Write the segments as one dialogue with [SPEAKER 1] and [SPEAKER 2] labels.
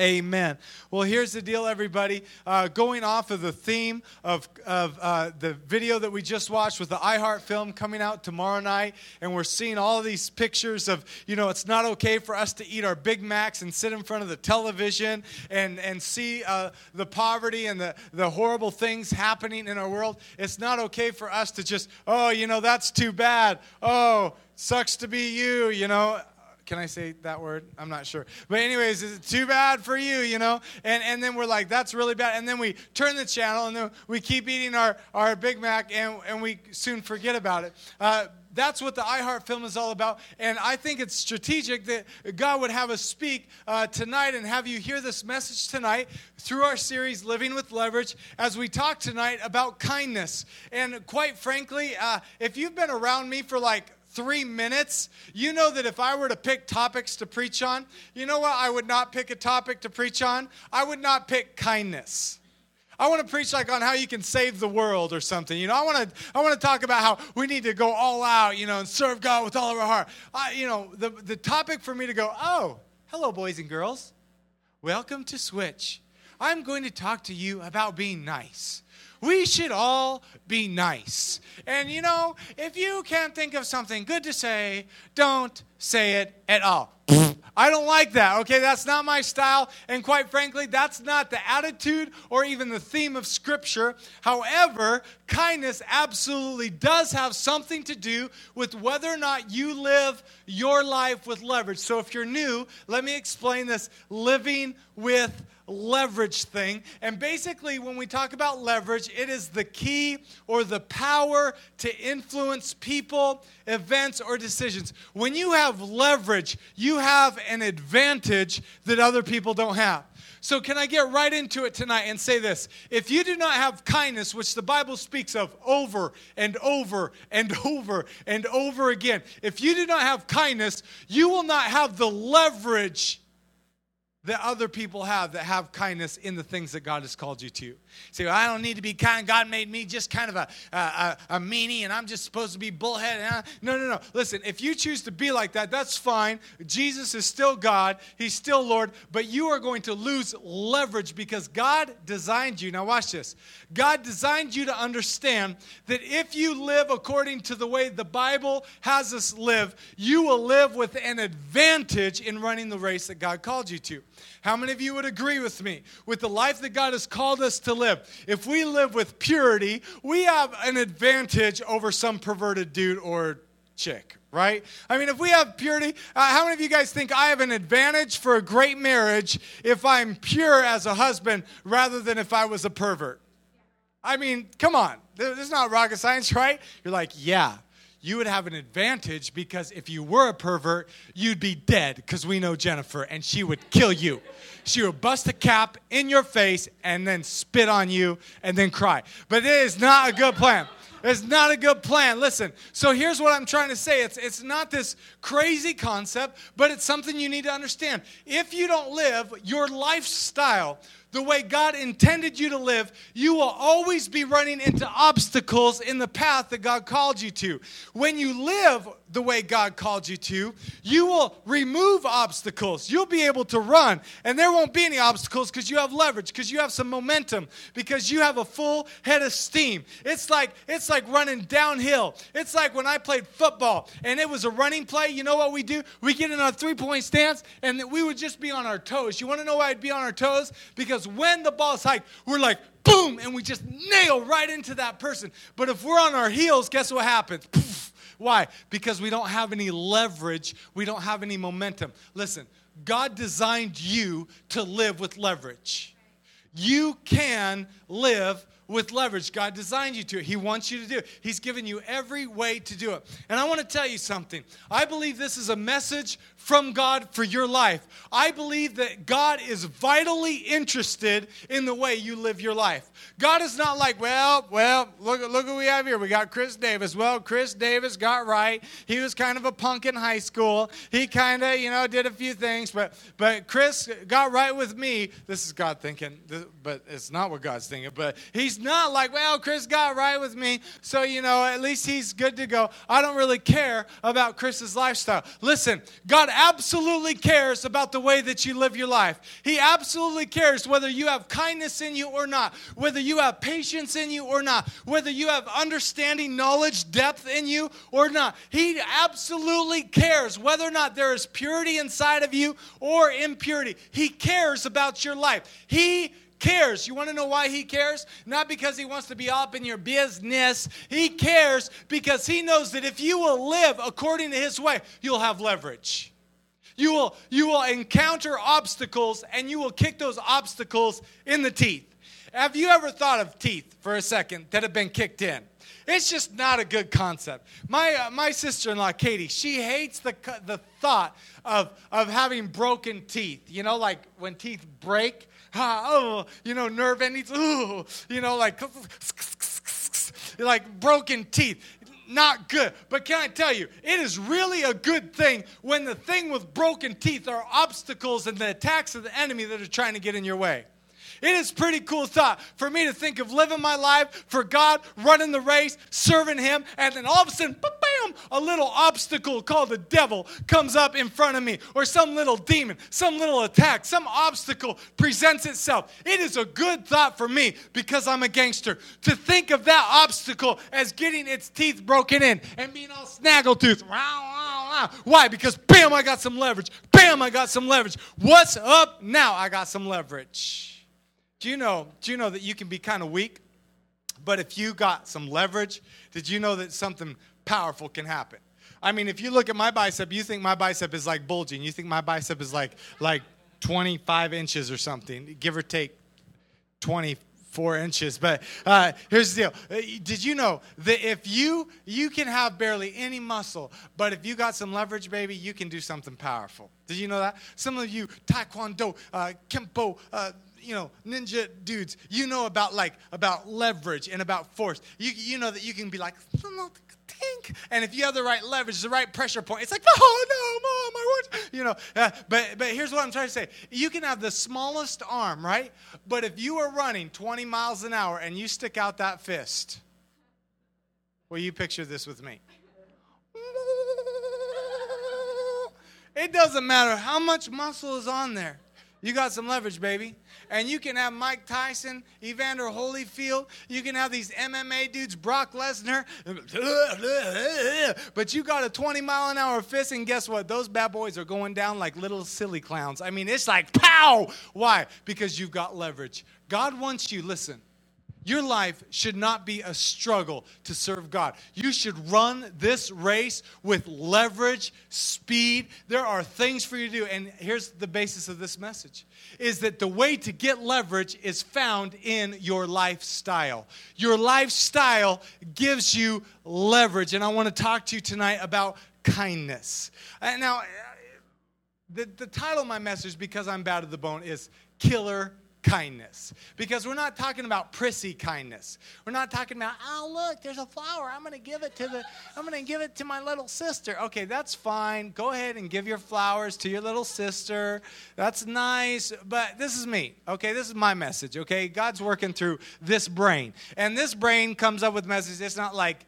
[SPEAKER 1] Amen. Well, here's the deal, everybody. Uh, going off of the theme of, of uh, the video that we just watched with the iHeart film coming out tomorrow night, and we're seeing all these pictures of, you know, it's not okay for us to eat our Big Macs and sit in front of the television and, and see uh, the poverty and the, the horrible things happening in our world. It's not okay for us to just, oh, you know, that's too bad. Oh, sucks to be you, you know. Can I say that word? I'm not sure. But anyways, it's too bad for you, you know? And, and then we're like, that's really bad. And then we turn the channel and then we keep eating our, our Big Mac and, and we soon forget about it. Uh, that's what the iHeart film is all about. And I think it's strategic that God would have us speak uh, tonight and have you hear this message tonight through our series, Living with Leverage, as we talk tonight about kindness. And quite frankly, uh, if you've been around me for like three minutes, you know that if I were to pick topics to preach on, you know what? I would not pick a topic to preach on. I would not pick kindness. I want to preach like on how you can save the world or something. You know, I want to I want to talk about how we need to go all out, you know, and serve God with all of our heart. I, you know, the the topic for me to go, "Oh, hello boys and girls. Welcome to Switch. I'm going to talk to you about being nice." We should all be nice. And you know, if you can't think of something good to say, don't say it at all. I don't like that, okay? That's not my style. And quite frankly, that's not the attitude or even the theme of Scripture. However, kindness absolutely does have something to do with whether or not you live your life with leverage. So if you're new, let me explain this living with leverage thing. And basically, when we talk about leverage, it is the key or the power to influence people, events, or decisions. When you have leverage, you have an advantage that other people don't have. So, can I get right into it tonight and say this? If you do not have kindness, which the Bible speaks of over and over and over and over again, if you do not have kindness, you will not have the leverage that other people have that have kindness in the things that God has called you to. Say, I don't need to be kind. God made me just kind of a, a, a meanie and I'm just supposed to be bullheaded. No, no, no. Listen, if you choose to be like that, that's fine. Jesus is still God, He's still Lord, but you are going to lose leverage because God designed you. Now, watch this. God designed you to understand that if you live according to the way the Bible has us live, you will live with an advantage in running the race that God called you to. How many of you would agree with me? With the life that God has called us to live, if we live with purity, we have an advantage over some perverted dude or chick, right? I mean, if we have purity, uh, how many of you guys think I have an advantage for a great marriage if I'm pure as a husband rather than if I was a pervert? I mean, come on. This is not rocket science, right? You're like, yeah, you would have an advantage because if you were a pervert, you'd be dead because we know Jennifer and she would kill you. She would bust a cap in your face and then spit on you and then cry. But it is not a good plan. It's not a good plan. Listen, so here's what I'm trying to say it's, it's not this crazy concept, but it's something you need to understand. If you don't live your lifestyle the way God intended you to live, you will always be running into obstacles in the path that God called you to. When you live the way God called you to, you will remove obstacles. You'll be able to run, and there won't be any obstacles because you have leverage, because you have some momentum, because you have a full head of steam. It's like it's like running downhill. It's like when I played football and it was a running play. You know what we do? We get in a three-point stance, and we would just be on our toes. You want to know why I'd be on our toes? Because when the ball's hiked, we're like boom, and we just nail right into that person. But if we're on our heels, guess what happens? Poof why? Because we don't have any leverage, we don't have any momentum. Listen, God designed you to live with leverage. You can live with leverage. God designed you to. He wants you to do it. He's given you every way to do it. And I want to tell you something. I believe this is a message from God for your life. I believe that God is vitally interested in the way you live your life. God is not like, well, well, look, look who we have here. We got Chris Davis. Well, Chris Davis got right. He was kind of a punk in high school. He kind of, you know, did a few things, but but Chris got right with me. This is God thinking, but it's not what God's thinking. But he's not like, well, Chris got right with me, so, you know, at least he's good to go. I don't really care about Chris's lifestyle. Listen, God absolutely cares about the way that you live your life. He absolutely cares whether you have kindness in you or not, whether you have patience in you or not, whether you have understanding, knowledge, depth in you or not. He absolutely cares whether or not there is purity inside of you or impurity. He cares about your life. He cares. You want to know why he cares? Not because he wants to be up in your business. He cares because he knows that if you will live according to his way, you'll have leverage. You will, you will encounter obstacles and you will kick those obstacles in the teeth. Have you ever thought of teeth for a second that have been kicked in? It's just not a good concept. My, uh, my sister in law, Katie, she hates the, the thought of, of having broken teeth. You know, like when teeth break, ah, oh, you know, nerve endings, ooh, you know, like, like broken teeth not good. But can I tell you, it is really a good thing when the thing with broken teeth are obstacles and the attacks of the enemy that are trying to get in your way. It is pretty cool thought for me to think of living my life for God, running the race, serving Him, and then all of a sudden, bam, a little obstacle called the devil comes up in front of me, or some little demon, some little attack, some obstacle presents itself. It is a good thought for me because I'm a gangster to think of that obstacle as getting its teeth broken in and being all snaggletooth. Why? Because bam, I got some leverage. Bam, I got some leverage. What's up now? I got some leverage. Do you know, do you know that you can be kind of weak, but if you got some leverage, did you know that something powerful can happen? I mean, if you look at my bicep, you think my bicep is like bulging. You think my bicep is like like 25 inches or something, give or take 24 inches. But uh, here's the deal: uh, Did you know that if you you can have barely any muscle, but if you got some leverage, baby, you can do something powerful. Did you know that? Some of you Taekwondo, uh, Kempo. Uh, you know, ninja dudes, you know about like about leverage and about force. You, you know that you can be like. And if you have the right leverage, the right pressure point, it's like, oh no, mom, I want, you know. Uh, but but here's what I'm trying to say: you can have the smallest arm, right? But if you are running 20 miles an hour and you stick out that fist, will you picture this with me? It doesn't matter how much muscle is on there. You got some leverage, baby. And you can have Mike Tyson, Evander Holyfield. You can have these MMA dudes, Brock Lesnar. But you got a 20 mile an hour fist, and guess what? Those bad boys are going down like little silly clowns. I mean, it's like pow! Why? Because you've got leverage. God wants you, listen, your life should not be a struggle to serve God. You should run this race with leverage, speed. There are things for you to do. And here's the basis of this message is that the way to get leverage is found in your lifestyle. Your lifestyle gives you leverage. And I want to talk to you tonight about kindness. Uh, now, uh, the, the title of my message, because I'm bad to the bone, is Killer kindness. Because we're not talking about prissy kindness. We're not talking about, oh look, there's a flower. I'm gonna give it to the I'm gonna give it to my little sister. Okay, that's fine. Go ahead and give your flowers to your little sister. That's nice. But this is me. Okay, this is my message. Okay, God's working through this brain. And this brain comes up with messages. It's not like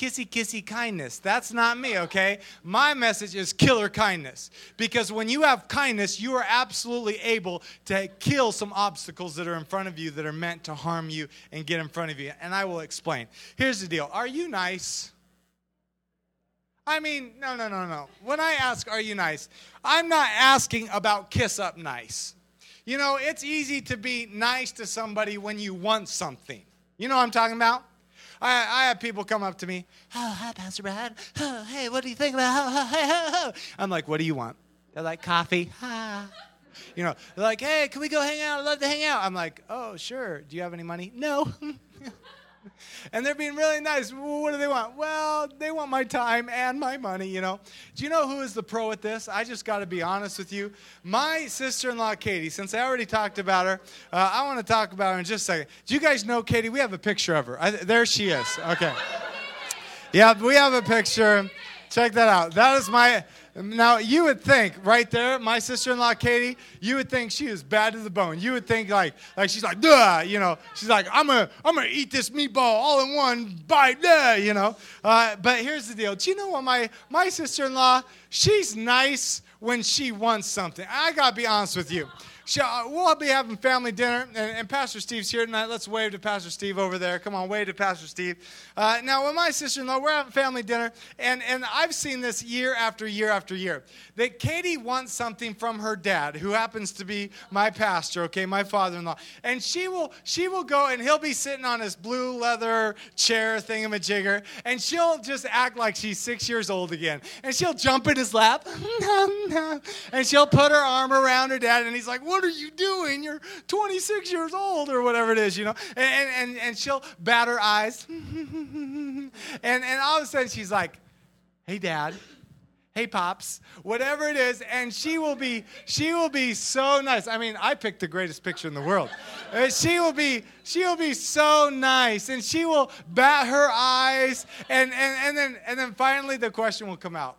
[SPEAKER 1] kissy kissy kindness. That's not me, okay? My message is killer kindness. Because when you have kindness, you are absolutely able to kill some obstacles that are in front of you that are meant to harm you and get in front of you. And I will explain. Here's the deal Are you nice? I mean, no, no, no, no. When I ask, are you nice? I'm not asking about kiss up nice. You know, it's easy to be nice to somebody when you want something. You know what I'm talking about? I, I have people come up to me, oh, hi, Pastor Brad. Oh, hey, what do you think about? Oh, I'm like, what do you want? They're like, coffee. Ah. You know, they're like, hey, can we go hang out? I'd love to hang out. I'm like, oh, sure. Do you have any money? No. and they're being really nice. what do they want? Well, they want my time and my money, you know. Do you know who is the pro at this? I just got to be honest with you. My sister in law, Katie, since I already talked about her, uh, I want to talk about her in just a second. Do you guys know Katie? We have a picture of her. I, there she is. Okay. Yeah, we have a picture. Check that out. That is my Now, you would think right there, my sister in law, Katie, you would think she is bad to the bone. You would think like, like she's like, duh, you know, she's like, I'm going to I'm gonna eat this meatball all in one bite, duh, you know. Uh, but here's the deal. Do you know what my, my sister in law, she's nice when she wants something. I got to be honest with you. We'll be having family dinner, and, and, Pastor Steve's here tonight. Let's wave to Pastor Steve over there. Come on, wave to Pastor Steve. Uh, now, with my sister in law, we're having family dinner, and, and I've seen this year after year after year that Katie wants something from her dad, who happens to be my pastor, okay, my father in law. And she will, she will go, and he'll be sitting on his blue leather chair thingamajigger, and she'll just act like she's six years old again. And she'll jump in his lap, and she'll put her arm around her dad, and he's like, What what are you doing? You're 26 years old or whatever it is, you know. And, and, and she'll bat her eyes. and, and all of a sudden she's like, hey, dad. Hey pops, whatever it is, and she will be she will be so nice. I mean, I picked the greatest picture in the world. Uh, she will be she will be so nice, and she will bat her eyes, and and and then and then finally the question will come out.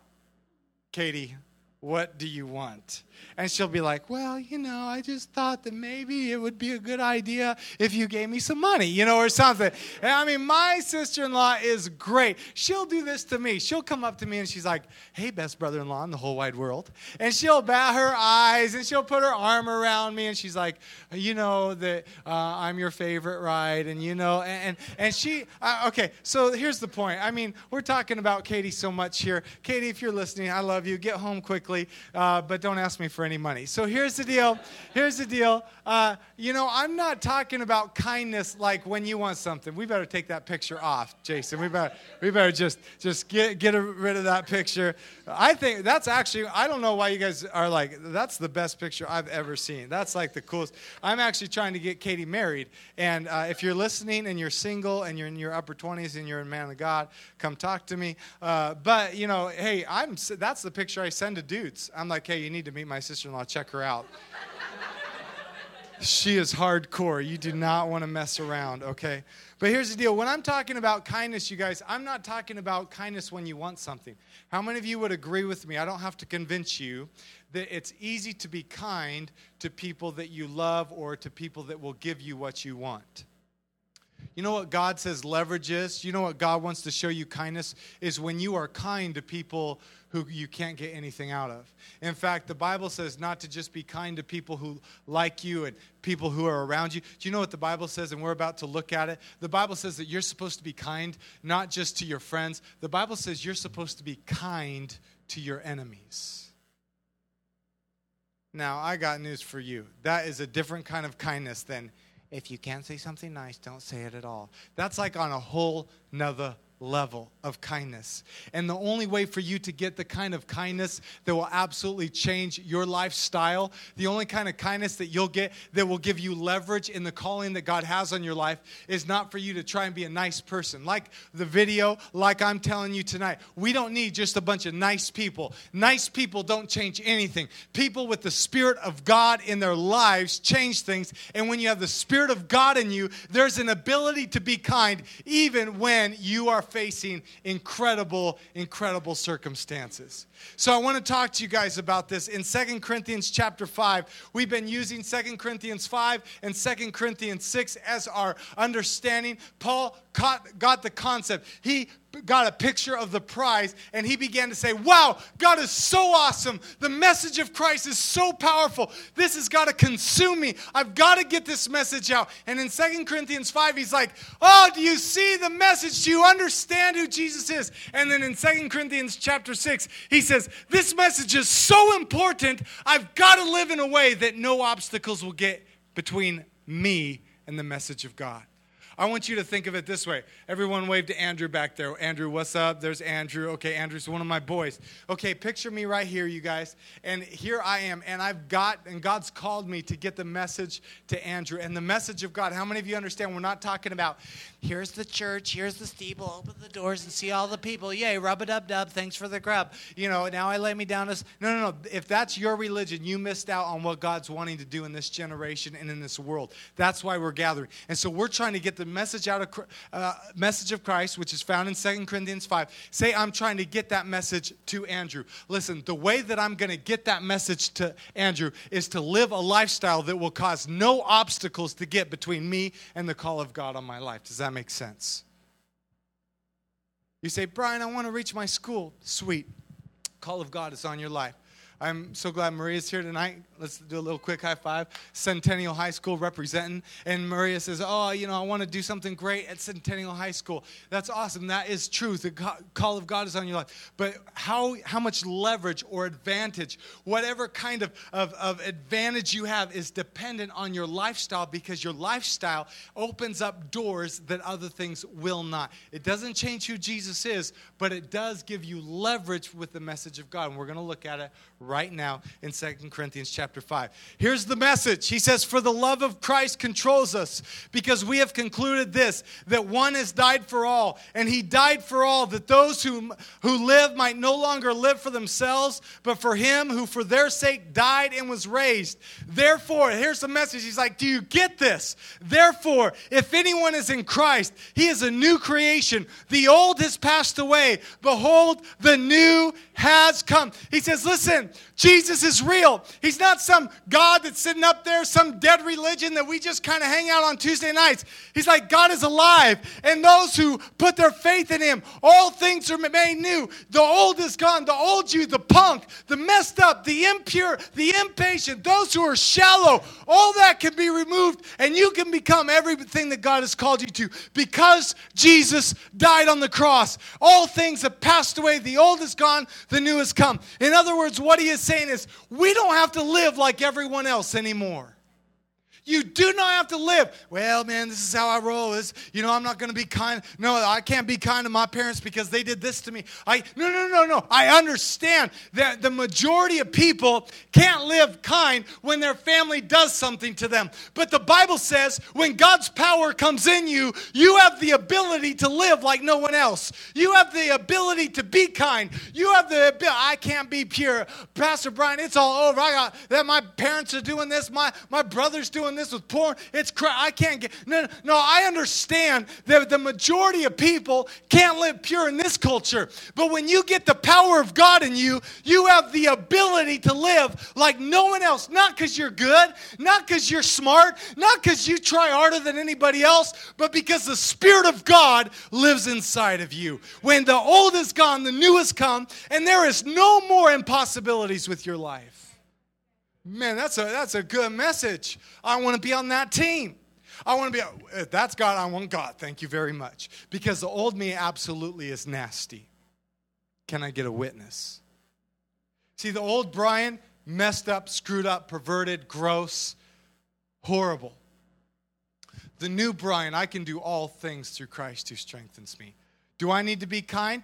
[SPEAKER 1] Katie, what do you want? And she'll be like, Well, you know, I just thought that maybe it would be a good idea if you gave me some money, you know, or something. And I mean, my sister in law is great. She'll do this to me. She'll come up to me and she's like, Hey, best brother in law in the whole wide world. And she'll bat her eyes and she'll put her arm around me and she's like, You know, that uh, I'm your favorite, right? And, you know, and, and she, uh, okay, so here's the point. I mean, we're talking about Katie so much here. Katie, if you're listening, I love you. Get home quickly, uh, but don't ask me for any money. So here's the deal. Here's the deal. Uh, you know, I'm not talking about kindness like when you want something. We better take that picture off, Jason. We better, we better just, just get, get rid of that picture. I think that's actually, I don't know why you guys are like, that's the best picture I've ever seen. That's like the coolest. I'm actually trying to get Katie married. And uh, if you're listening and you're single and you're in your upper 20s and you're a man of God, come talk to me. Uh, but, you know, hey, I'm, that's the picture I send to dudes. I'm like, hey, you need to meet my sister in law. Check her out. she is hardcore. You do not want to mess around, okay? But here's the deal when I'm talking about kindness, you guys, I'm not talking about kindness when you want something. How many of you would agree with me? I don't have to convince you that it's easy to be kind to people that you love or to people that will give you what you want. You know what God says leverage is? You know what God wants to show you kindness is when you are kind to people who you can't get anything out of. In fact, the Bible says not to just be kind to people who like you and people who are around you. Do you know what the Bible says? And we're about to look at it. The Bible says that you're supposed to be kind not just to your friends, the Bible says you're supposed to be kind to your enemies. Now, I got news for you. That is a different kind of kindness than if you can't say something nice, don't say it at all. That's like on a whole nother level of kindness. And the only way for you to get the kind of kindness that will absolutely change your lifestyle, the only kind of kindness that you'll get that will give you leverage in the calling that God has on your life is not for you to try and be a nice person. Like the video, like I'm telling you tonight, we don't need just a bunch of nice people. Nice people don't change anything. People with the Spirit of God in their lives change things. And when you have the Spirit of God in you, there's an ability to be kind even when you are facing incredible, incredible circumstances. So I want to talk to you guys about this in Second Corinthians chapter 5. We've been using Second Corinthians 5 and Second Corinthians 6 as our understanding. Paul caught, got the concept. He got a picture of the prize and he began to say, Wow, God is so awesome. The message of Christ is so powerful. This has got to consume me. I've got to get this message out. And in Second Corinthians 5, he's like, Oh, do you see the message? Do you understand who Jesus is? And then in Second Corinthians chapter 6, he says, This message is so important, I've got to live in a way that no obstacles will get between me and the message of God. I want you to think of it this way. Everyone wave to Andrew back there. Andrew, what's up? There's Andrew. Okay, Andrew's one of my boys. Okay, picture me right here, you guys. And here I am. And I've got, and God's called me to get the message to Andrew. And the message of God, how many of you understand we're not talking about here's the church, here's the steeple, open the doors and see all the people. Yay, rub a dub dub, thanks for the grub. You know, now I lay me down as. No, no, no. If that's your religion, you missed out on what God's wanting to do in this generation and in this world. That's why we're gathering. And so we're trying to get the the message out of uh, message of Christ, which is found in 2 Corinthians 5. Say, I'm trying to get that message to Andrew. Listen, the way that I'm going to get that message to Andrew is to live a lifestyle that will cause no obstacles to get between me and the call of God on my life. Does that make sense? You say, Brian, I want to reach my school. Sweet. Call of God is on your life. I'm so glad Maria's here tonight. Let's do a little quick high five. Centennial High School representing. And Maria says, Oh, you know, I want to do something great at Centennial High School. That's awesome. That is truth. The call of God is on your life. But how, how much leverage or advantage, whatever kind of, of, of advantage you have, is dependent on your lifestyle because your lifestyle opens up doors that other things will not. It doesn't change who Jesus is, but it does give you leverage with the message of God. And we're going to look at it right now in Second Corinthians chapter 5. Here's the message. He says, For the love of Christ controls us, because we have concluded this, that one has died for all, and he died for all, that those who, who live might no longer live for themselves, but for him who for their sake died and was raised. Therefore, here's the message. He's like, Do you get this? Therefore, if anyone is in Christ, he is a new creation. The old has passed away. Behold, the new has come. He says, Listen, Jesus is real. He's not some God that's sitting up there, some dead religion that we just kind of hang out on Tuesday nights. He's like, God is alive. And those who put their faith in Him, all things are made new. The old is gone. The old you, the punk, the messed up, the impure, the impatient, those who are shallow, all that can be removed. And you can become everything that God has called you to because Jesus died on the cross. All things have passed away. The old is gone, the new has come. In other words, what He is saying is, we don't have to live like everyone else anymore. You do not have to live. Well, man, this is how I roll. You know, I'm not going to be kind. No, I can't be kind to my parents because they did this to me. I no, no, no, no. I understand that the majority of people can't live kind when their family does something to them. But the Bible says when God's power comes in you, you have the ability to live like no one else. You have the ability to be kind. You have the ability. I can't be pure, Pastor Brian. It's all over. I got that. My parents are doing this. My my brother's doing doing this with porn. It's cra- I can't get. No, no, I understand that the majority of people can't live pure in this culture. But when you get the power of God in you, you have the ability to live like no one else. Not because you're good, not because you're smart, not because you try harder than anybody else, but because the Spirit of God lives inside of you. When the old is gone, the new has come, and there is no more impossibilities with your life. Man, that's a, that's a good message. I want to be on that team. I want to be, if that's God, I want God. Thank you very much. Because the old me absolutely is nasty. Can I get a witness? See, the old Brian, messed up, screwed up, perverted, gross, horrible. The new Brian, I can do all things through Christ who strengthens me. Do I need to be kind?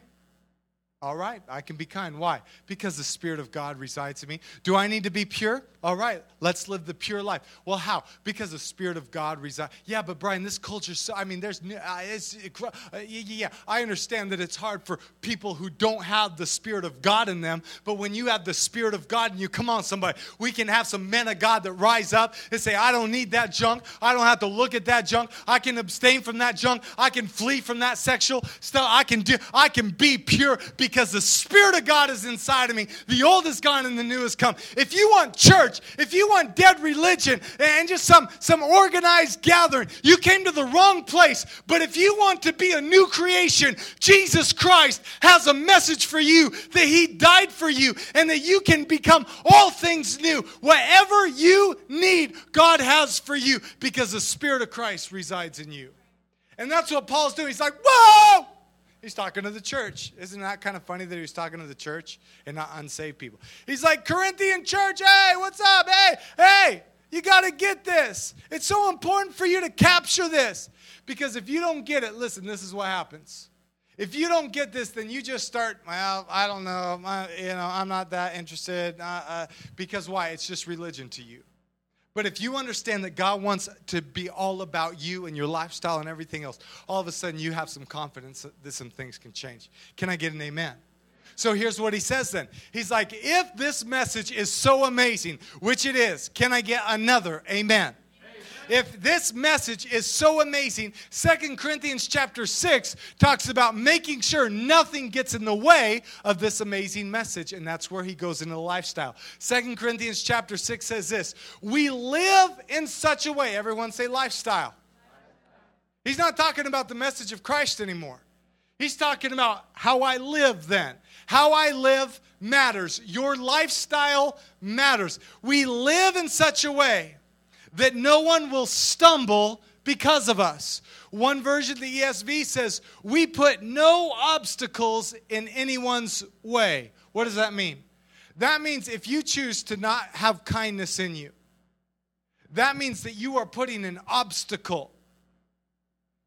[SPEAKER 1] All right, I can be kind. Why? Because the Spirit of God resides in me. Do I need to be pure? All right, let's live the pure life. Well, how? Because the Spirit of God resides. Yeah, but Brian, this culture, so, I mean, there's, uh, it's, uh, yeah, yeah, I understand that it's hard for people who don't have the Spirit of God in them, but when you have the Spirit of God and you, come on, somebody, we can have some men of God that rise up and say, I don't need that junk. I don't have to look at that junk. I can abstain from that junk. I can flee from that sexual stuff. I can do, I can be pure because the Spirit of God is inside of me. The old is gone and the new has come. If you want church, if you want dead religion and just some, some organized gathering, you came to the wrong place. But if you want to be a new creation, Jesus Christ has a message for you that He died for you and that you can become all things new. Whatever you need, God has for you because the Spirit of Christ resides in you. And that's what Paul's doing. He's like, whoa! He's talking to the church. Isn't that kind of funny that he's talking to the church and not unsaved people? He's like, Corinthian church, hey, what's up? Hey, hey, you got to get this. It's so important for you to capture this. Because if you don't get it, listen, this is what happens. If you don't get this, then you just start, well, I don't know, I, you know, I'm not that interested. Uh, uh, because why? It's just religion to you. But if you understand that God wants to be all about you and your lifestyle and everything else, all of a sudden you have some confidence that some things can change. Can I get an amen? So here's what he says then. He's like, if this message is so amazing, which it is, can I get another amen? If this message is so amazing, Second Corinthians chapter 6 talks about making sure nothing gets in the way of this amazing message. And that's where he goes into the lifestyle. Second Corinthians chapter 6 says this We live in such a way, everyone say lifestyle. He's not talking about the message of Christ anymore. He's talking about how I live then. How I live matters. Your lifestyle matters. We live in such a way that no one will stumble because of us. One version of the ESV says, We put no obstacles in anyone's way. What does that mean? That means if you choose to not have kindness in you, that means that you are putting an obstacle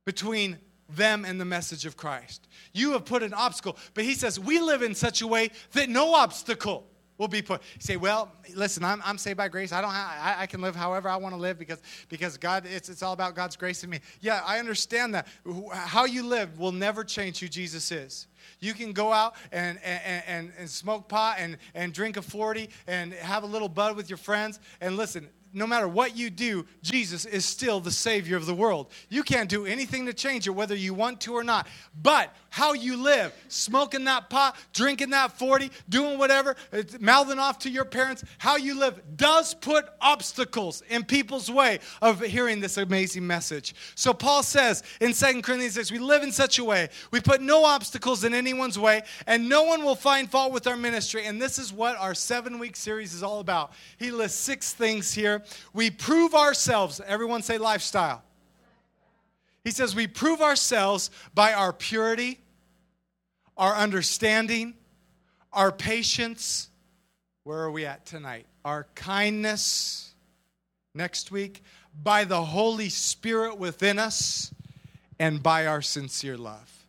[SPEAKER 1] between them and the message of Christ. You have put an obstacle, but he says, We live in such a way that no obstacle will be put. Say, well, listen, I'm, I'm saved by grace. I don't have, I, I can live however I want to live because, because God, it's, it's all about God's grace in me. Yeah, I understand that. How you live will never change who Jesus is. You can go out and, and, and, and smoke pot and, and drink a 40 and have a little bud with your friends. And listen, no matter what you do, Jesus is still the Savior of the world. You can't do anything to change it, whether you want to or not. But how you live, smoking that pot, drinking that 40, doing whatever, mouthing off to your parents, how you live does put obstacles in people's way of hearing this amazing message. So Paul says in 2 Corinthians 6, we live in such a way, we put no obstacles in anyone's way, and no one will find fault with our ministry. And this is what our seven week series is all about. He lists six things here. We prove ourselves, everyone say lifestyle. He says, We prove ourselves by our purity, our understanding, our patience. Where are we at tonight? Our kindness. Next week, by the Holy Spirit within us, and by our sincere love.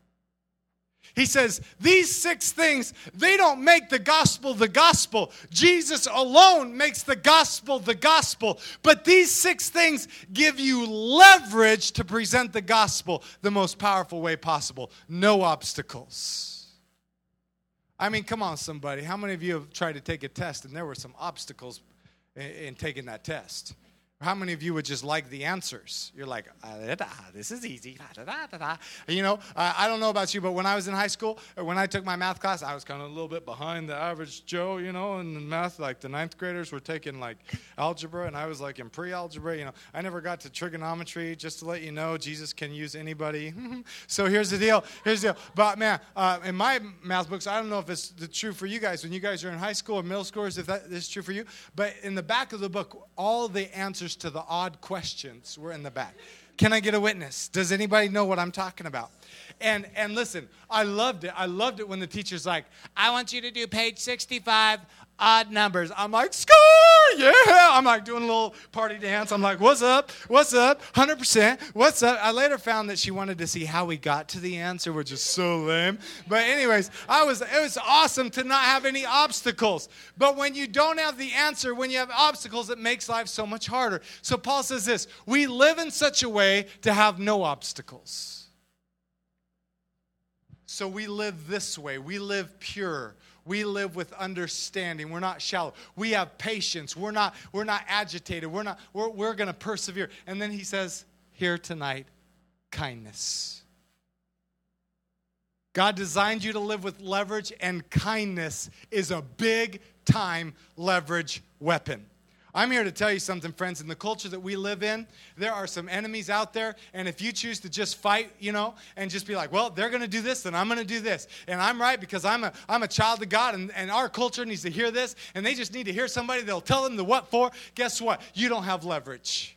[SPEAKER 1] He says, These six things, they don't make the gospel the gospel. Jesus alone makes the gospel the gospel. But these six things give you leverage to present the gospel the most powerful way possible. No obstacles. I mean, come on, somebody. How many of you have tried to take a test and there were some obstacles in, in taking that test? How many of you would just like the answers? You're like, ah, this is easy. You know, I don't know about you, but when I was in high school, when I took my math class, I was kind of a little bit behind the average Joe, you know, in math. Like the ninth graders were taking like algebra, and I was like in pre algebra. You know, I never got to trigonometry, just to let you know, Jesus can use anybody. so here's the deal. Here's the deal. But man, uh, in my math books, I don't know if it's true for you guys. When you guys are in high school or middle schoolers, if that is true for you, but in the back of the book, all the answers answers to the odd questions were in the back. Can I get a witness? Does anybody know what I'm talking about? And and listen, I loved it. I loved it when the teacher's like, "I want you to do page 65 odd numbers. I'm like, score, yeah. I'm like doing a little party dance. I'm like, what's up? What's up? 100%. What's up? I later found that she wanted to see how we got to the answer, which is so lame. But anyways, I was it was awesome to not have any obstacles. But when you don't have the answer, when you have obstacles, it makes life so much harder. So Paul says this, we live in such a way to have no obstacles. So we live this way. We live pure. We live with understanding. We're not shallow. We have patience. We're not, we're not agitated. We're not, we're, we're going to persevere. And then he says, here tonight, kindness. God designed you to live with leverage, and kindness is a big time leverage weapon. I'm here to tell you something, friends. In the culture that we live in, there are some enemies out there. And if you choose to just fight, you know, and just be like, well, they're going to do this, then I'm going to do this. And I'm right because I'm a, I'm a child of God, and, and our culture needs to hear this. And they just need to hear somebody that'll tell them the what for. Guess what? You don't have leverage.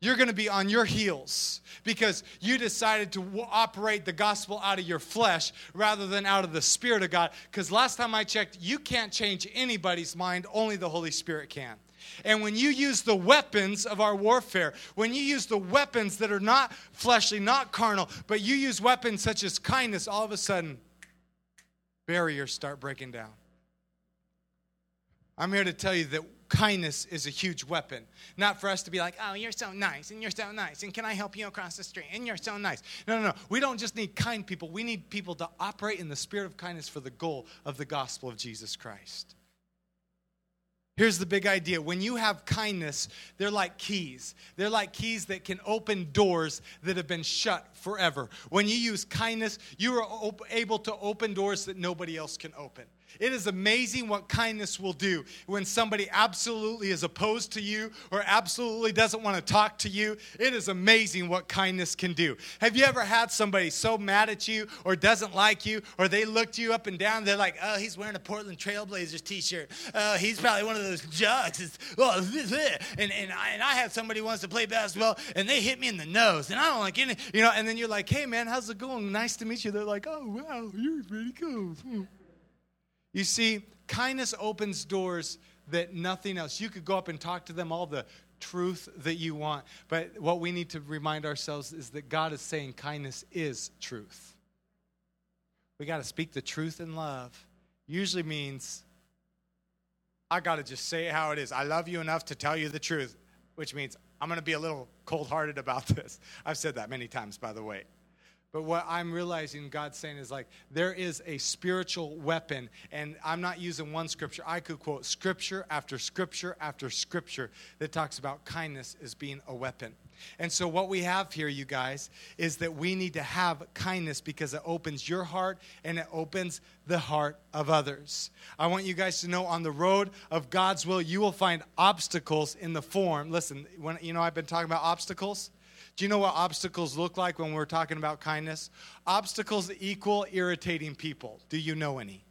[SPEAKER 1] You're going to be on your heels because you decided to w- operate the gospel out of your flesh rather than out of the Spirit of God. Because last time I checked, you can't change anybody's mind, only the Holy Spirit can. And when you use the weapons of our warfare, when you use the weapons that are not fleshly, not carnal, but you use weapons such as kindness, all of a sudden, barriers start breaking down. I'm here to tell you that kindness is a huge weapon. Not for us to be like, oh, you're so nice, and you're so nice, and can I help you across the street? And you're so nice. No, no, no. We don't just need kind people, we need people to operate in the spirit of kindness for the goal of the gospel of Jesus Christ. Here's the big idea. When you have kindness, they're like keys. They're like keys that can open doors that have been shut forever. When you use kindness, you are able to open doors that nobody else can open. It is amazing what kindness will do when somebody absolutely is opposed to you or absolutely doesn't want to talk to you. It is amazing what kindness can do. Have you ever had somebody so mad at you or doesn't like you or they looked you up and down? They're like, oh, he's wearing a Portland Trailblazers t shirt. Oh, he's probably one of those jocks. Well, and, and, I, and I have somebody wants to play basketball and they hit me in the nose and I don't like any, you know, and then you're like, hey, man, how's it going? Nice to meet you. They're like, oh, wow, you're pretty cool. Hmm. You see, kindness opens doors that nothing else. You could go up and talk to them all the truth that you want. But what we need to remind ourselves is that God is saying kindness is truth. We got to speak the truth in love. Usually means I got to just say how it is. I love you enough to tell you the truth, which means I'm going to be a little cold hearted about this. I've said that many times, by the way. But what I'm realizing God's saying is like, there is a spiritual weapon. And I'm not using one scripture. I could quote scripture after scripture after scripture that talks about kindness as being a weapon. And so, what we have here, you guys, is that we need to have kindness because it opens your heart and it opens the heart of others. I want you guys to know on the road of God's will, you will find obstacles in the form. Listen, when you know I've been talking about obstacles. Do you know what obstacles look like when we're talking about kindness? Obstacles equal irritating people. Do you know any?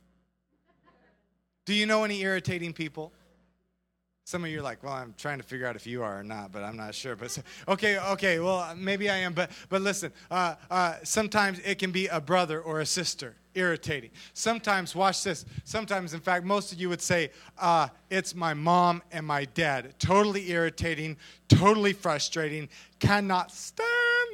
[SPEAKER 1] Do you know any irritating people? Some of you are like, well, I'm trying to figure out if you are or not, but I'm not sure. But okay, okay, well, maybe I am. But but listen, uh, uh, sometimes it can be a brother or a sister irritating. Sometimes, watch this. Sometimes, in fact, most of you would say, uh, it's my mom and my dad. Totally irritating, totally frustrating, cannot stand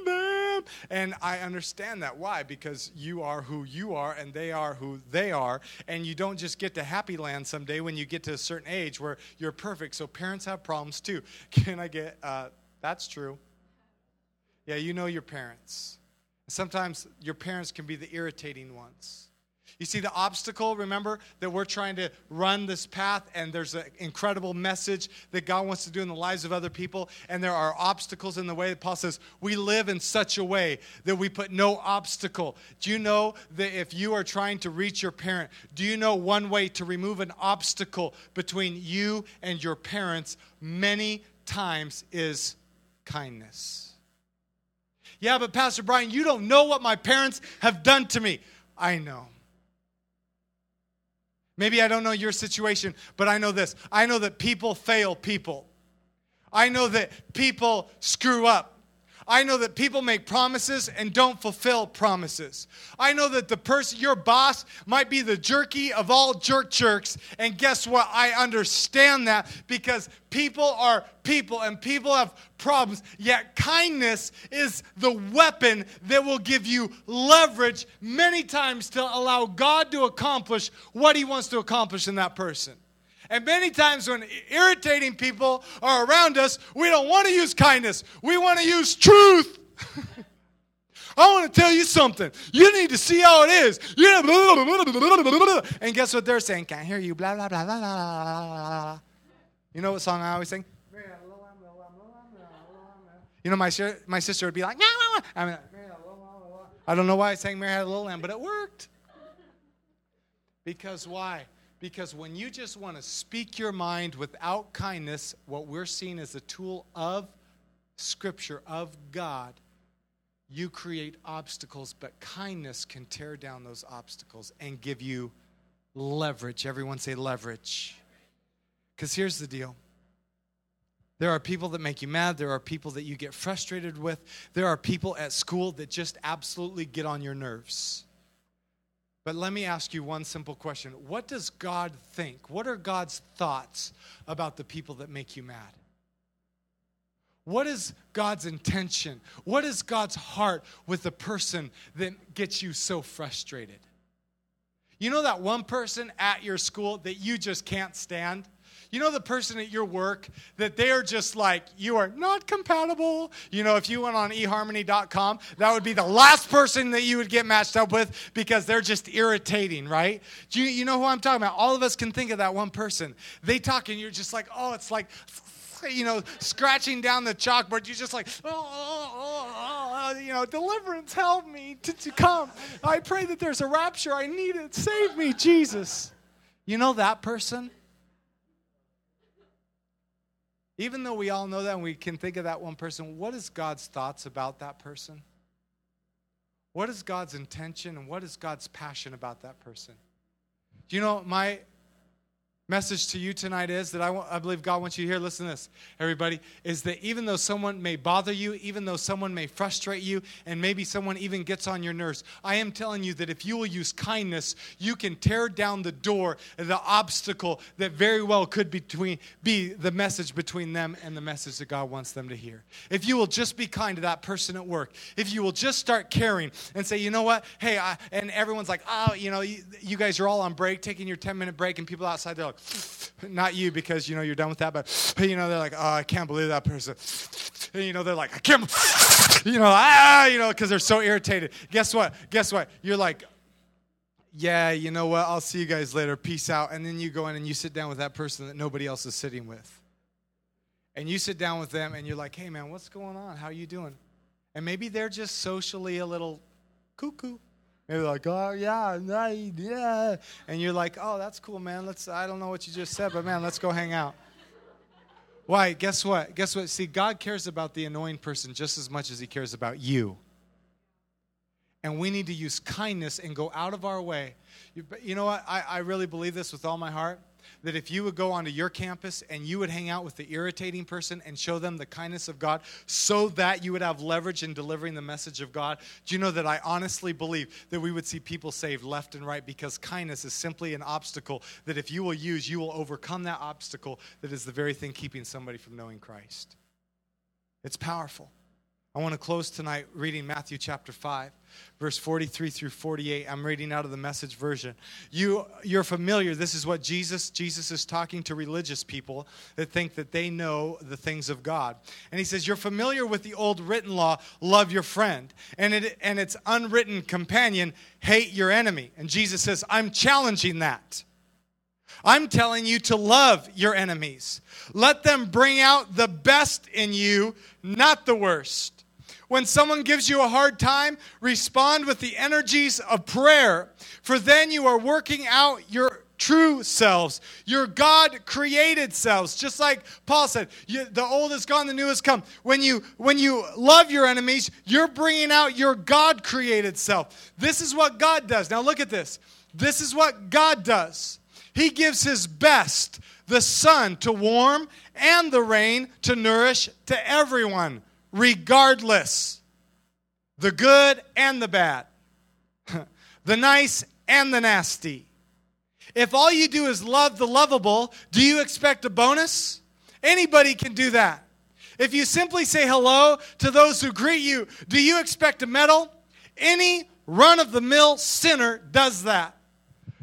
[SPEAKER 1] them. And I understand that. Why? Because you are who you are and they are who they are. And you don't just get to happy land someday when you get to a certain age where you're perfect. So parents have problems too. Can I get, uh, that's true. Yeah, you know your parents. Sometimes your parents can be the irritating ones. You see, the obstacle, remember that we're trying to run this path, and there's an incredible message that God wants to do in the lives of other people, and there are obstacles in the way. Paul says, We live in such a way that we put no obstacle. Do you know that if you are trying to reach your parent, do you know one way to remove an obstacle between you and your parents many times is kindness? Yeah, but Pastor Brian, you don't know what my parents have done to me. I know. Maybe I don't know your situation, but I know this. I know that people fail people. I know that people screw up. I know that people make promises and don't fulfill promises. I know that the person, your boss, might be the jerky of all jerk jerks. And guess what? I understand that because people are people and people have problems. Yet kindness is the weapon that will give you leverage many times to allow God to accomplish what He wants to accomplish in that person. And many times when irritating people are around us, we don't want to use kindness. We want to use truth. I want to tell you something. You need to see how it is. And guess what they're saying? Can't hear you. Blah blah blah blah blah. You know what song I always sing? You know, my, my sister would be like, I mean, I don't know why I sang Mary Had a Little Lamb, but it worked. Because why? Because when you just want to speak your mind without kindness, what we're seeing as a tool of Scripture, of God, you create obstacles, but kindness can tear down those obstacles and give you leverage. Everyone say leverage. Because here's the deal there are people that make you mad. There are people that you get frustrated with. There are people at school that just absolutely get on your nerves. But let me ask you one simple question What does God think? What are God's thoughts about the people that make you mad? What is God's intention? What is God's heart with the person that gets you so frustrated? You know that one person at your school that you just can't stand? You know the person at your work that they are just like, you are not compatible. You know, if you went on eharmony.com, that would be the last person that you would get matched up with because they're just irritating, right? Do you, you know who I'm talking about? All of us can think of that one person. They talk and you're just like, oh, it's like, you know, scratching down the chalkboard. You're just like, oh, oh, oh, oh, you know, deliverance, help me to, to come. I pray that there's a rapture. I need it. Save me, Jesus. You know that person? Even though we all know that and we can think of that one person, what is God's thoughts about that person? What is God's intention and what is God's passion about that person? Do you know my message to you tonight is that I, want, I believe God wants you to hear. Listen to this, everybody. Is that even though someone may bother you, even though someone may frustrate you, and maybe someone even gets on your nerves, I am telling you that if you will use kindness, you can tear down the door, the obstacle that very well could between, be the message between them and the message that God wants them to hear. If you will just be kind to that person at work, if you will just start caring and say, you know what, hey, I, and everyone's like, oh, you know, you, you guys are all on break, taking your 10 minute break, and people outside, they're like, not you because you know you're done with that, but you know they're like, oh, I can't believe that person. And, you know they're like, I can't, you know, ah, you know, because they're so irritated. Guess what? Guess what? You're like, yeah, you know what? I'll see you guys later. Peace out. And then you go in and you sit down with that person that nobody else is sitting with. And you sit down with them and you're like, hey man, what's going on? How are you doing? And maybe they're just socially a little cuckoo. Maybe like, oh yeah, yeah, and you're like, oh, that's cool, man. Let's. I don't know what you just said, but man, let's go hang out. Why? Guess what? Guess what? See, God cares about the annoying person just as much as He cares about you. And we need to use kindness and go out of our way. You, you know what? I, I really believe this with all my heart that if you would go onto your campus and you would hang out with the irritating person and show them the kindness of God so that you would have leverage in delivering the message of God, do you know that I honestly believe that we would see people saved left and right because kindness is simply an obstacle that if you will use, you will overcome that obstacle that is the very thing keeping somebody from knowing Christ. It's powerful. I want to close tonight reading Matthew chapter 5, verse 43 through 48. I'm reading out of the message version. You, you're familiar. This is what Jesus, Jesus is talking to religious people that think that they know the things of God. And he says, You're familiar with the old written law, love your friend, and, it, and its unwritten companion, hate your enemy. And Jesus says, I'm challenging that. I'm telling you to love your enemies. Let them bring out the best in you, not the worst. When someone gives you a hard time, respond with the energies of prayer, for then you are working out your true selves, your God created selves. Just like Paul said, you, the old is gone, the new has come. When you when you love your enemies, you're bringing out your God created self. This is what God does. Now look at this. This is what God does. He gives his best, the sun to warm and the rain to nourish to everyone regardless the good and the bad, the nice and the nasty. If all you do is love the lovable, do you expect a bonus? Anybody can do that. If you simply say hello to those who greet you, do you expect a medal? Any run of the mill sinner does that.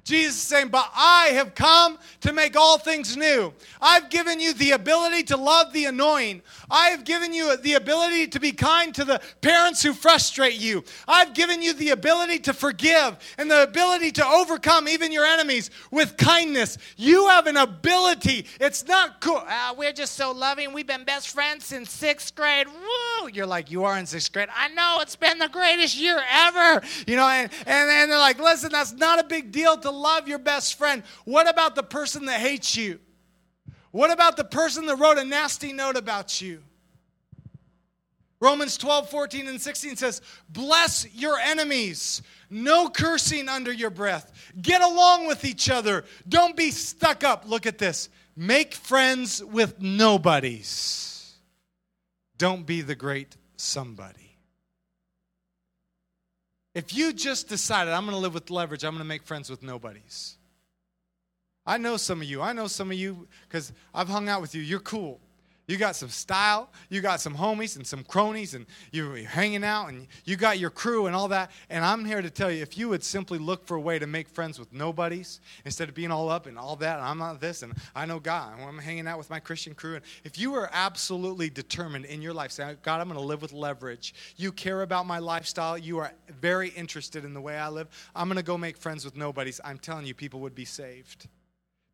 [SPEAKER 1] Jesus is saying, But I have come to make all things new. I've given you the ability to love the annoying. I have given you the ability to be kind to the parents who frustrate you. I've given you the ability to forgive and the ability to overcome even your enemies with kindness. You have an ability. It's not cool. Uh, we're just so loving. We've been best friends since sixth grade. Woo! You're like, You are in sixth grade. I know it's been the greatest year ever. You know, and, and, and they're like, Listen, that's not a big deal to love your best friend. What about the person that hates you? What about the person that wrote a nasty note about you? Romans 12, 14, and 16 says, Bless your enemies. No cursing under your breath. Get along with each other. Don't be stuck up. Look at this. Make friends with nobodies. Don't be the great somebody. If you just decided, I'm going to live with leverage, I'm going to make friends with nobodies. I know some of you. I know some of you because I've hung out with you. You're cool. You got some style, you got some homies and some cronies, and you're hanging out, and you got your crew and all that. And I'm here to tell you if you would simply look for a way to make friends with nobodies instead of being all up and all that, and I'm not this, and I know God, and I'm hanging out with my Christian crew. And if you are absolutely determined in your life, saying, God, I'm going to live with leverage, you care about my lifestyle, you are very interested in the way I live, I'm going to go make friends with nobodies. I'm telling you, people would be saved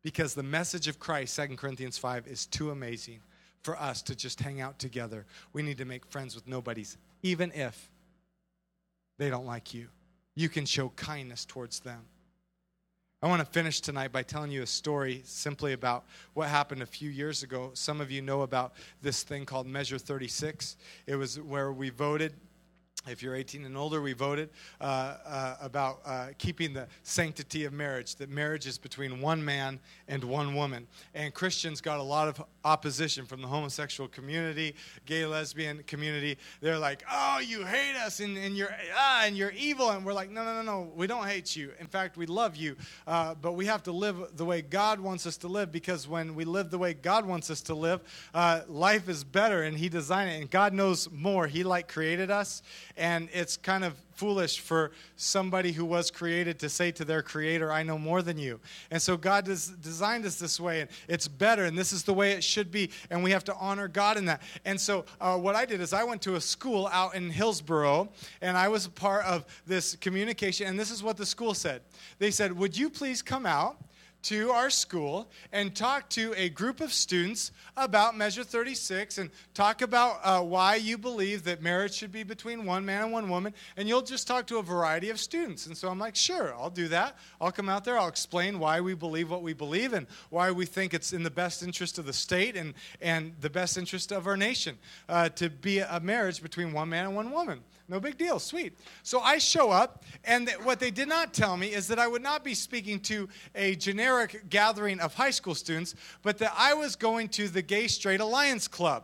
[SPEAKER 1] because the message of Christ, 2 Corinthians 5, is too amazing for us to just hang out together. We need to make friends with nobodies, even if they don't like you. You can show kindness towards them. I want to finish tonight by telling you a story simply about what happened a few years ago. Some of you know about this thing called Measure 36. It was where we voted if you're 18 and older, we voted uh, uh, about uh, keeping the sanctity of marriage, that marriage is between one man and one woman. And Christians got a lot of opposition from the homosexual community, gay, lesbian community. They're like, oh, you hate us and, and, you're, ah, and you're evil. And we're like, no, no, no, no, we don't hate you. In fact, we love you. Uh, but we have to live the way God wants us to live because when we live the way God wants us to live, uh, life is better and He designed it. And God knows more. He like created us and it's kind of foolish for somebody who was created to say to their creator, I know more than you. And so God has designed us this way, and it's better, and this is the way it should be, and we have to honor God in that. And so uh, what I did is I went to a school out in Hillsboro, and I was a part of this communication, and this is what the school said. They said, Would you please come out? To our school and talk to a group of students about Measure 36 and talk about uh, why you believe that marriage should be between one man and one woman. And you'll just talk to a variety of students. And so I'm like, sure, I'll do that. I'll come out there, I'll explain why we believe what we believe and why we think it's in the best interest of the state and, and the best interest of our nation uh, to be a marriage between one man and one woman. No big deal. Sweet. So I show up, and what they did not tell me is that I would not be speaking to a generic gathering of high school students, but that I was going to the Gay Straight Alliance Club.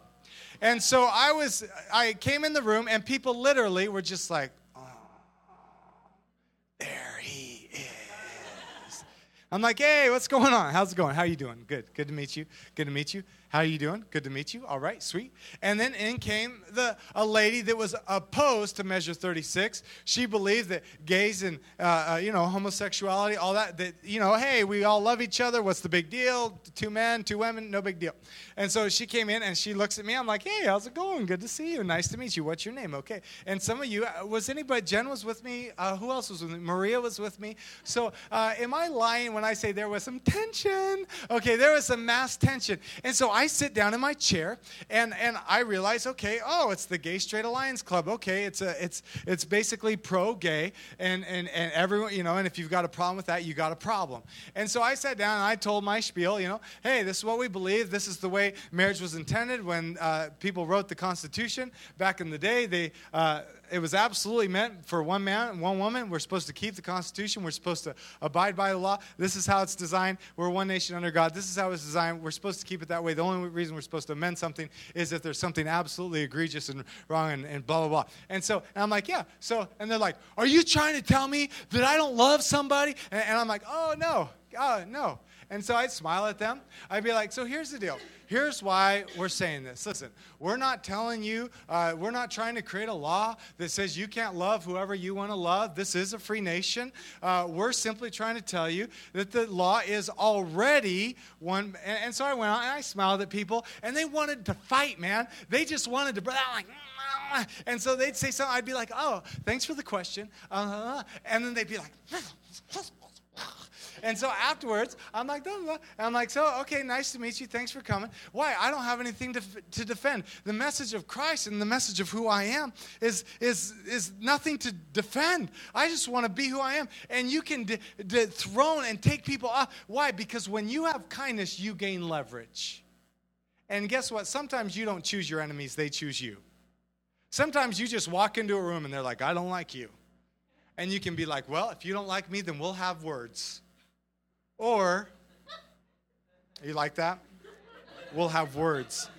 [SPEAKER 1] And so I was, I came in the room, and people literally were just like, oh, there. I'm like, hey, what's going on? How's it going? How are you doing? Good. Good to meet you. Good to meet you. How are you doing? Good to meet you. All right, sweet. And then in came the a lady that was opposed to Measure 36. She believed that gays and uh, uh, you know homosexuality, all that. That you know, hey, we all love each other. What's the big deal? Two men, two women, no big deal. And so she came in and she looks at me. I'm like, hey, how's it going? Good to see you. Nice to meet you. What's your name? Okay. And some of you uh, was anybody? Jen was with me. Uh, who else was with me? Maria was with me. So uh, am I lying when I say there was some tension? Okay, there was some mass tension. And so I I sit down in my chair and, and I realize, okay, oh, it's the Gay Straight Alliance Club. Okay, it's a it's it's basically pro gay and, and and everyone, you know, and if you've got a problem with that, you got a problem. And so I sat down and I told my spiel, you know, hey, this is what we believe. This is the way marriage was intended when uh, people wrote the Constitution back in the day. They uh, it was absolutely meant for one man and one woman. We're supposed to keep the Constitution. We're supposed to abide by the law. This is how it's designed. We're one nation under God. This is how it's designed. We're supposed to keep it that way. The only reason we're supposed to amend something is if there's something absolutely egregious and wrong and, and blah, blah, blah. And so and I'm like, yeah. So, and they're like, are you trying to tell me that I don't love somebody? And, and I'm like, oh, no. Oh, no. And so I'd smile at them. I'd be like, so here's the deal. Here's why we're saying this. Listen, we're not telling you, uh, we're not trying to create a law that says you can't love whoever you want to love. This is a free nation. Uh, we're simply trying to tell you that the law is already one. And, and, so I went out and I smiled at people, and they wanted to fight, man. They just wanted to, like, and so they'd say something. I'd be like, oh, thanks for the question. Uh-huh. And then they'd be like, and so afterwards, I'm like, blah, blah, blah. I'm like, so, okay, nice to meet you. Thanks for coming. Why? I don't have anything to, to defend. The message of Christ and the message of who I am is, is, is nothing to defend. I just want to be who I am. And you can de- dethrone and take people off. Why? Because when you have kindness, you gain leverage. And guess what? Sometimes you don't choose your enemies, they choose you. Sometimes you just walk into a room and they're like, I don't like you. And you can be like, well, if you don't like me, then we'll have words. Or, you like that? We'll have words.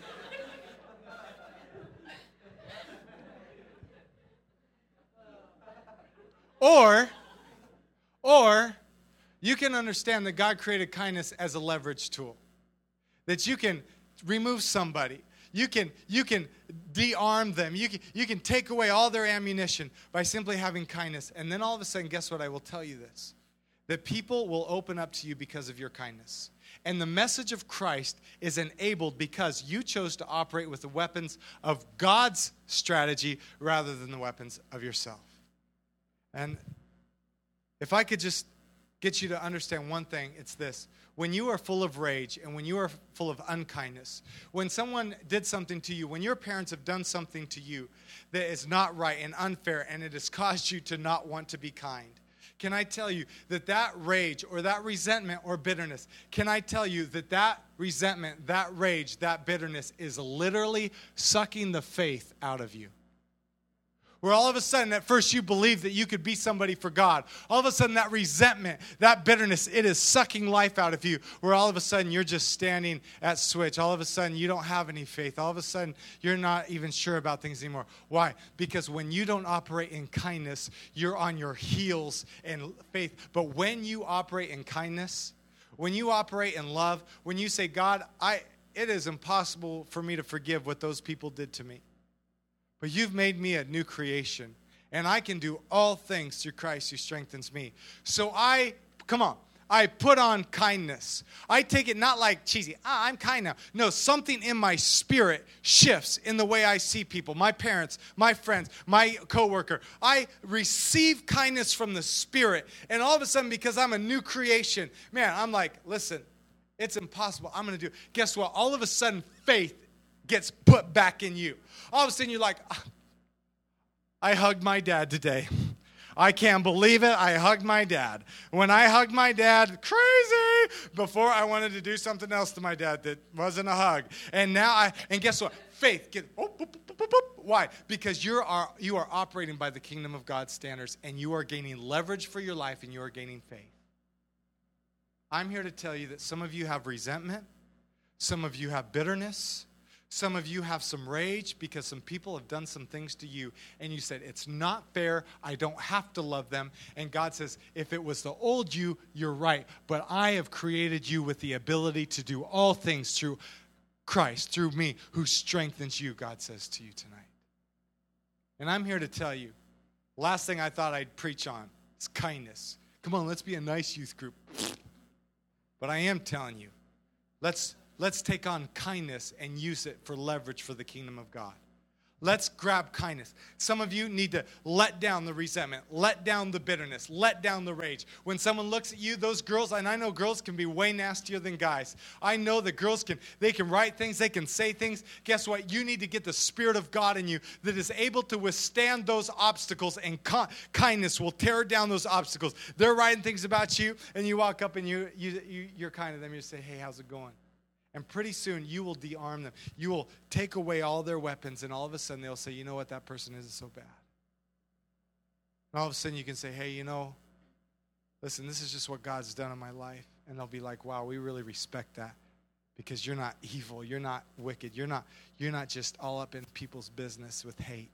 [SPEAKER 1] Or, or you can understand that God created kindness as a leverage tool. That you can remove somebody you can, you can de-arm them. You can, you can take away all their ammunition by simply having kindness. And then all of a sudden, guess what? I will tell you this that people will open up to you because of your kindness. And the message of Christ is enabled because you chose to operate with the weapons of God's strategy rather than the weapons of yourself. And if I could just get you to understand one thing, it's this. When you are full of rage and when you are full of unkindness, when someone did something to you, when your parents have done something to you that is not right and unfair and it has caused you to not want to be kind, can I tell you that that rage or that resentment or bitterness, can I tell you that that resentment, that rage, that bitterness is literally sucking the faith out of you? Where all of a sudden at first you believed that you could be somebody for God. All of a sudden that resentment, that bitterness, it is sucking life out of you. Where all of a sudden you're just standing at switch. All of a sudden you don't have any faith. All of a sudden you're not even sure about things anymore. Why? Because when you don't operate in kindness, you're on your heels in faith. But when you operate in kindness, when you operate in love, when you say, God, I it is impossible for me to forgive what those people did to me. But you've made me a new creation, and I can do all things through Christ who strengthens me. So I, come on, I put on kindness. I take it not like cheesy, ah, I'm kind now. No, something in my spirit shifts in the way I see people, my parents, my friends, my coworker. I receive kindness from the spirit. And all of a sudden, because I'm a new creation, man, I'm like, listen, it's impossible. I'm going to do. Guess what? All of a sudden, faith gets put back in you. All of a sudden, you're like, ah, I hugged my dad today. I can't believe it. I hugged my dad. When I hugged my dad, crazy, before I wanted to do something else to my dad that wasn't a hug. And now I, and guess what? Faith. Get, oh, boop, boop, boop, Why? Because you are, you are operating by the kingdom of God standards and you are gaining leverage for your life and you are gaining faith. I'm here to tell you that some of you have resentment, some of you have bitterness, some of you have some rage because some people have done some things to you, and you said, It's not fair. I don't have to love them. And God says, If it was the old you, you're right. But I have created you with the ability to do all things through Christ, through me, who strengthens you, God says to you tonight. And I'm here to tell you last thing I thought I'd preach on is kindness. Come on, let's be a nice youth group. But I am telling you, let's let's take on kindness and use it for leverage for the kingdom of God. Let's grab kindness. Some of you need to let down the resentment, let down the bitterness, let down the rage. When someone looks at you, those girls, and I know girls can be way nastier than guys. I know that girls can, they can write things, they can say things. Guess what? You need to get the Spirit of God in you that is able to withstand those obstacles, and kindness will tear down those obstacles. They're writing things about you, and you walk up and you, you, you, you're kind of them. You say, hey, how's it going? And pretty soon you will de-arm them. You will take away all their weapons, and all of a sudden they'll say, you know what, that person isn't so bad. And all of a sudden you can say, hey, you know, listen, this is just what God's done in my life. And they'll be like, wow, we really respect that because you're not evil, you're not wicked, you're not, you're not just all up in people's business with hate.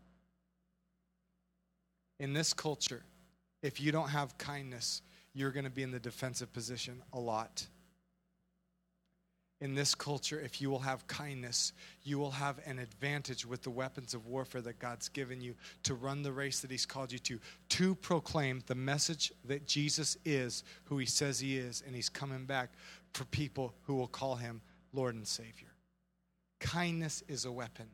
[SPEAKER 1] In this culture, if you don't have kindness, you're going to be in the defensive position a lot in this culture, if you will have kindness, you will have an advantage with the weapons of warfare that God's given you to run the race that He's called you to, to proclaim the message that Jesus is who He says He is, and He's coming back for people who will call Him Lord and Savior. Kindness is a weapon,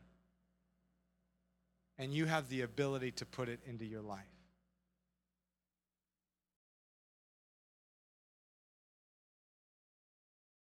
[SPEAKER 1] and you have the ability to put it into your life.